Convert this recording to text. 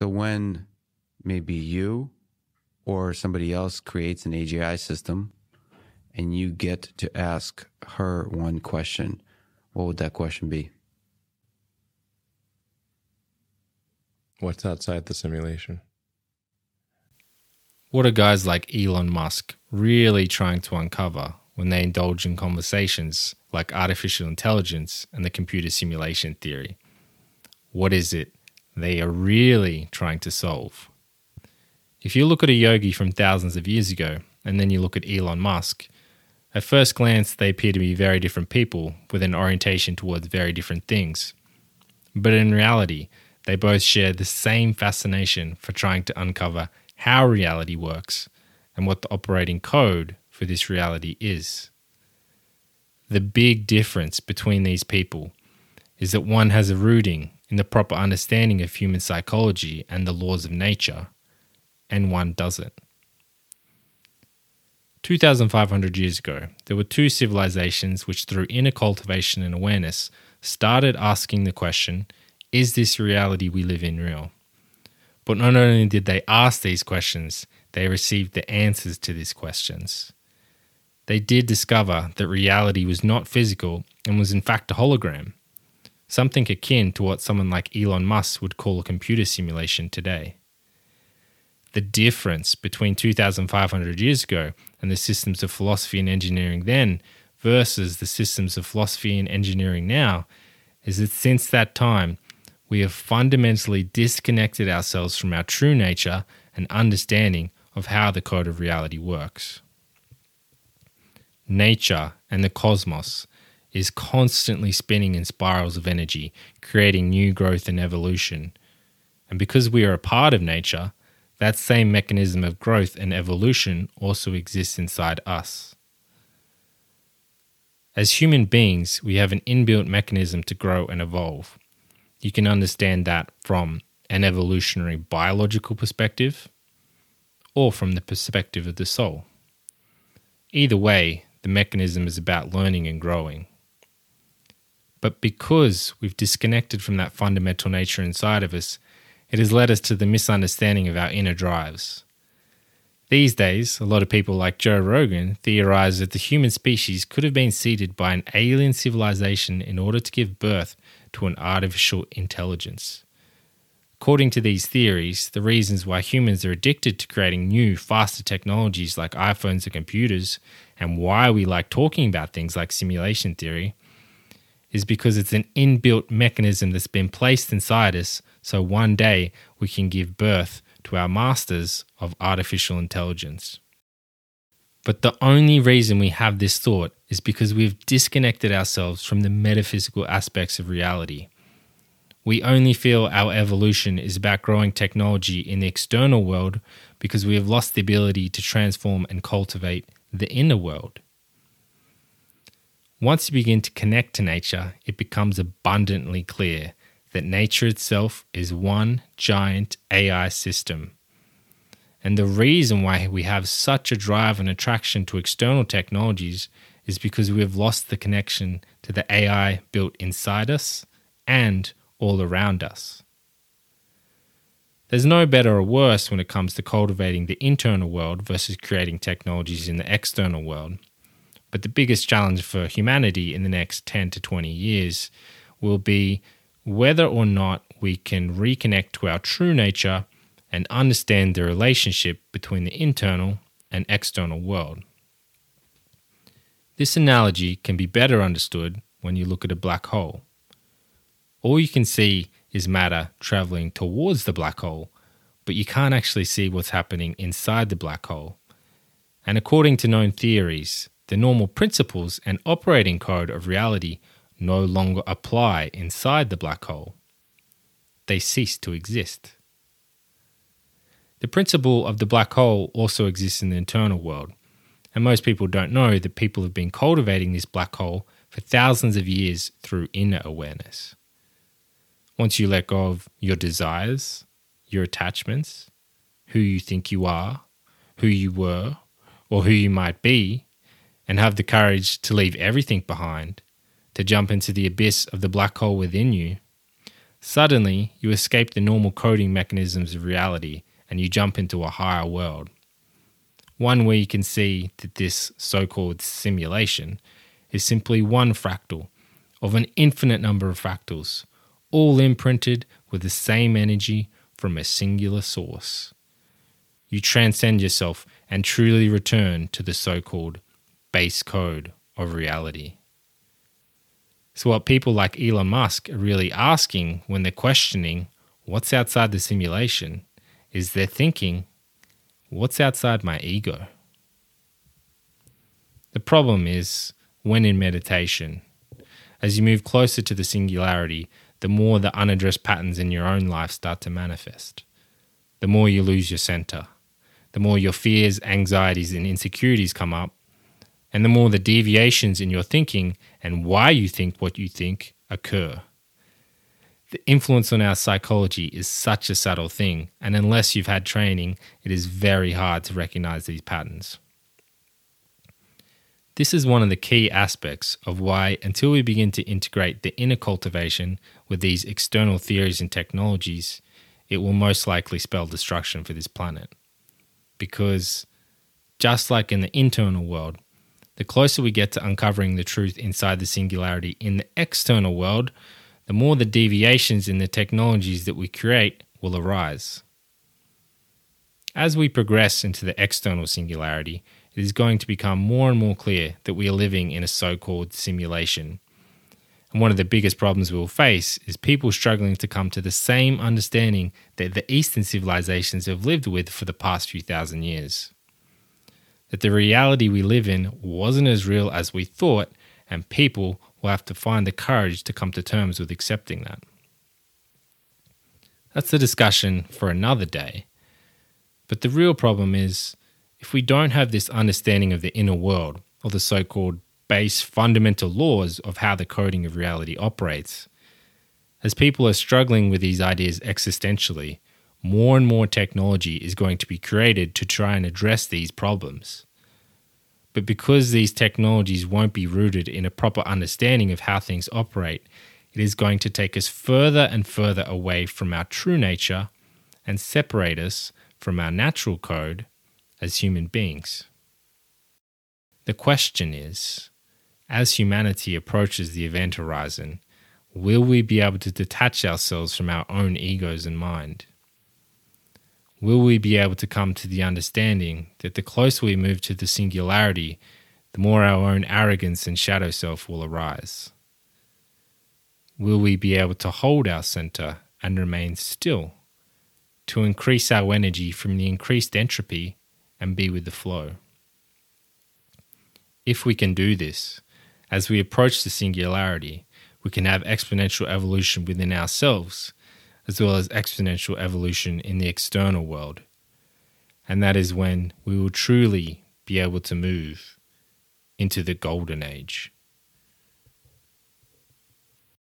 So when maybe you or somebody else creates an AGI system and you get to ask her one question, what would that question be? What's outside the simulation? What are guys like Elon Musk really trying to uncover when they indulge in conversations like artificial intelligence and the computer simulation theory? What is it they are really trying to solve? If you look at a yogi from thousands of years ago and then you look at Elon Musk, at first glance they appear to be very different people with an orientation towards very different things. But in reality, they both share the same fascination for trying to uncover how reality works and what the operating code for this reality is. The big difference between these people is that one has a rooting in the proper understanding of human psychology and the laws of nature, and one doesn't. 2,500 years ago, there were two civilizations which, through inner cultivation and awareness, started asking the question Is this reality we live in real? But not only did they ask these questions, they received the answers to these questions. They did discover that reality was not physical and was in fact a hologram, something akin to what someone like Elon Musk would call a computer simulation today. The difference between 2,500 years ago and the systems of philosophy and engineering then versus the systems of philosophy and engineering now is that since that time, we have fundamentally disconnected ourselves from our true nature and understanding of how the code of reality works. Nature and the cosmos is constantly spinning in spirals of energy, creating new growth and evolution. And because we are a part of nature, that same mechanism of growth and evolution also exists inside us. As human beings, we have an inbuilt mechanism to grow and evolve. You can understand that from an evolutionary biological perspective or from the perspective of the soul. Either way, the mechanism is about learning and growing. But because we've disconnected from that fundamental nature inside of us, it has led us to the misunderstanding of our inner drives. These days, a lot of people like Joe Rogan theorize that the human species could have been seeded by an alien civilization in order to give birth to an artificial intelligence. According to these theories, the reasons why humans are addicted to creating new, faster technologies like iPhones and computers, and why we like talking about things like simulation theory, is because it's an inbuilt mechanism that's been placed inside us so one day we can give birth to our masters of artificial intelligence. But the only reason we have this thought is because we've disconnected ourselves from the metaphysical aspects of reality. We only feel our evolution is about growing technology in the external world because we have lost the ability to transform and cultivate the inner world. Once you begin to connect to nature, it becomes abundantly clear that nature itself is one giant AI system and the reason why we have such a drive and attraction to external technologies is because we have lost the connection to the AI built inside us and all around us. There's no better or worse when it comes to cultivating the internal world versus creating technologies in the external world. But the biggest challenge for humanity in the next 10 to 20 years will be whether or not we can reconnect to our true nature and understand the relationship between the internal and external world. This analogy can be better understood when you look at a black hole. All you can see is matter traveling towards the black hole, but you can't actually see what's happening inside the black hole. And according to known theories, the normal principles and operating code of reality no longer apply inside the black hole. They cease to exist. The principle of the black hole also exists in the internal world, and most people don't know that people have been cultivating this black hole for thousands of years through inner awareness. Once you let go of your desires, your attachments, who you think you are, who you were, or who you might be, and have the courage to leave everything behind, to jump into the abyss of the black hole within you, Suddenly, you escape the normal coding mechanisms of reality and you jump into a higher world. One where you can see that this so called simulation is simply one fractal of an infinite number of fractals, all imprinted with the same energy from a singular source. You transcend yourself and truly return to the so called base code of reality. So, what people like Elon Musk are really asking when they're questioning what's outside the simulation is they're thinking, what's outside my ego? The problem is when in meditation, as you move closer to the singularity, the more the unaddressed patterns in your own life start to manifest. The more you lose your center, the more your fears, anxieties, and insecurities come up, and the more the deviations in your thinking and why you think what you think occur. The influence on our psychology is such a subtle thing, and unless you've had training, it is very hard to recognize these patterns. This is one of the key aspects of why, until we begin to integrate the inner cultivation with these external theories and technologies, it will most likely spell destruction for this planet. Because, just like in the internal world, the closer we get to uncovering the truth inside the singularity in the external world, the more the deviations in the technologies that we create will arise. As we progress into the external singularity, it is going to become more and more clear that we are living in a so called simulation. And one of the biggest problems we will face is people struggling to come to the same understanding that the Eastern civilizations have lived with for the past few thousand years. That the reality we live in wasn't as real as we thought, and people will have to find the courage to come to terms with accepting that. That's a discussion for another day. But the real problem is if we don't have this understanding of the inner world, or the so called base fundamental laws of how the coding of reality operates, as people are struggling with these ideas existentially, more and more technology is going to be created to try and address these problems. But because these technologies won't be rooted in a proper understanding of how things operate, it is going to take us further and further away from our true nature and separate us from our natural code as human beings. The question is as humanity approaches the event horizon, will we be able to detach ourselves from our own egos and mind? Will we be able to come to the understanding that the closer we move to the singularity, the more our own arrogance and shadow self will arise? Will we be able to hold our center and remain still to increase our energy from the increased entropy and be with the flow. If we can do this, as we approach the singularity, we can have exponential evolution within ourselves, as well as exponential evolution in the external world. And that is when we will truly be able to move into the golden age.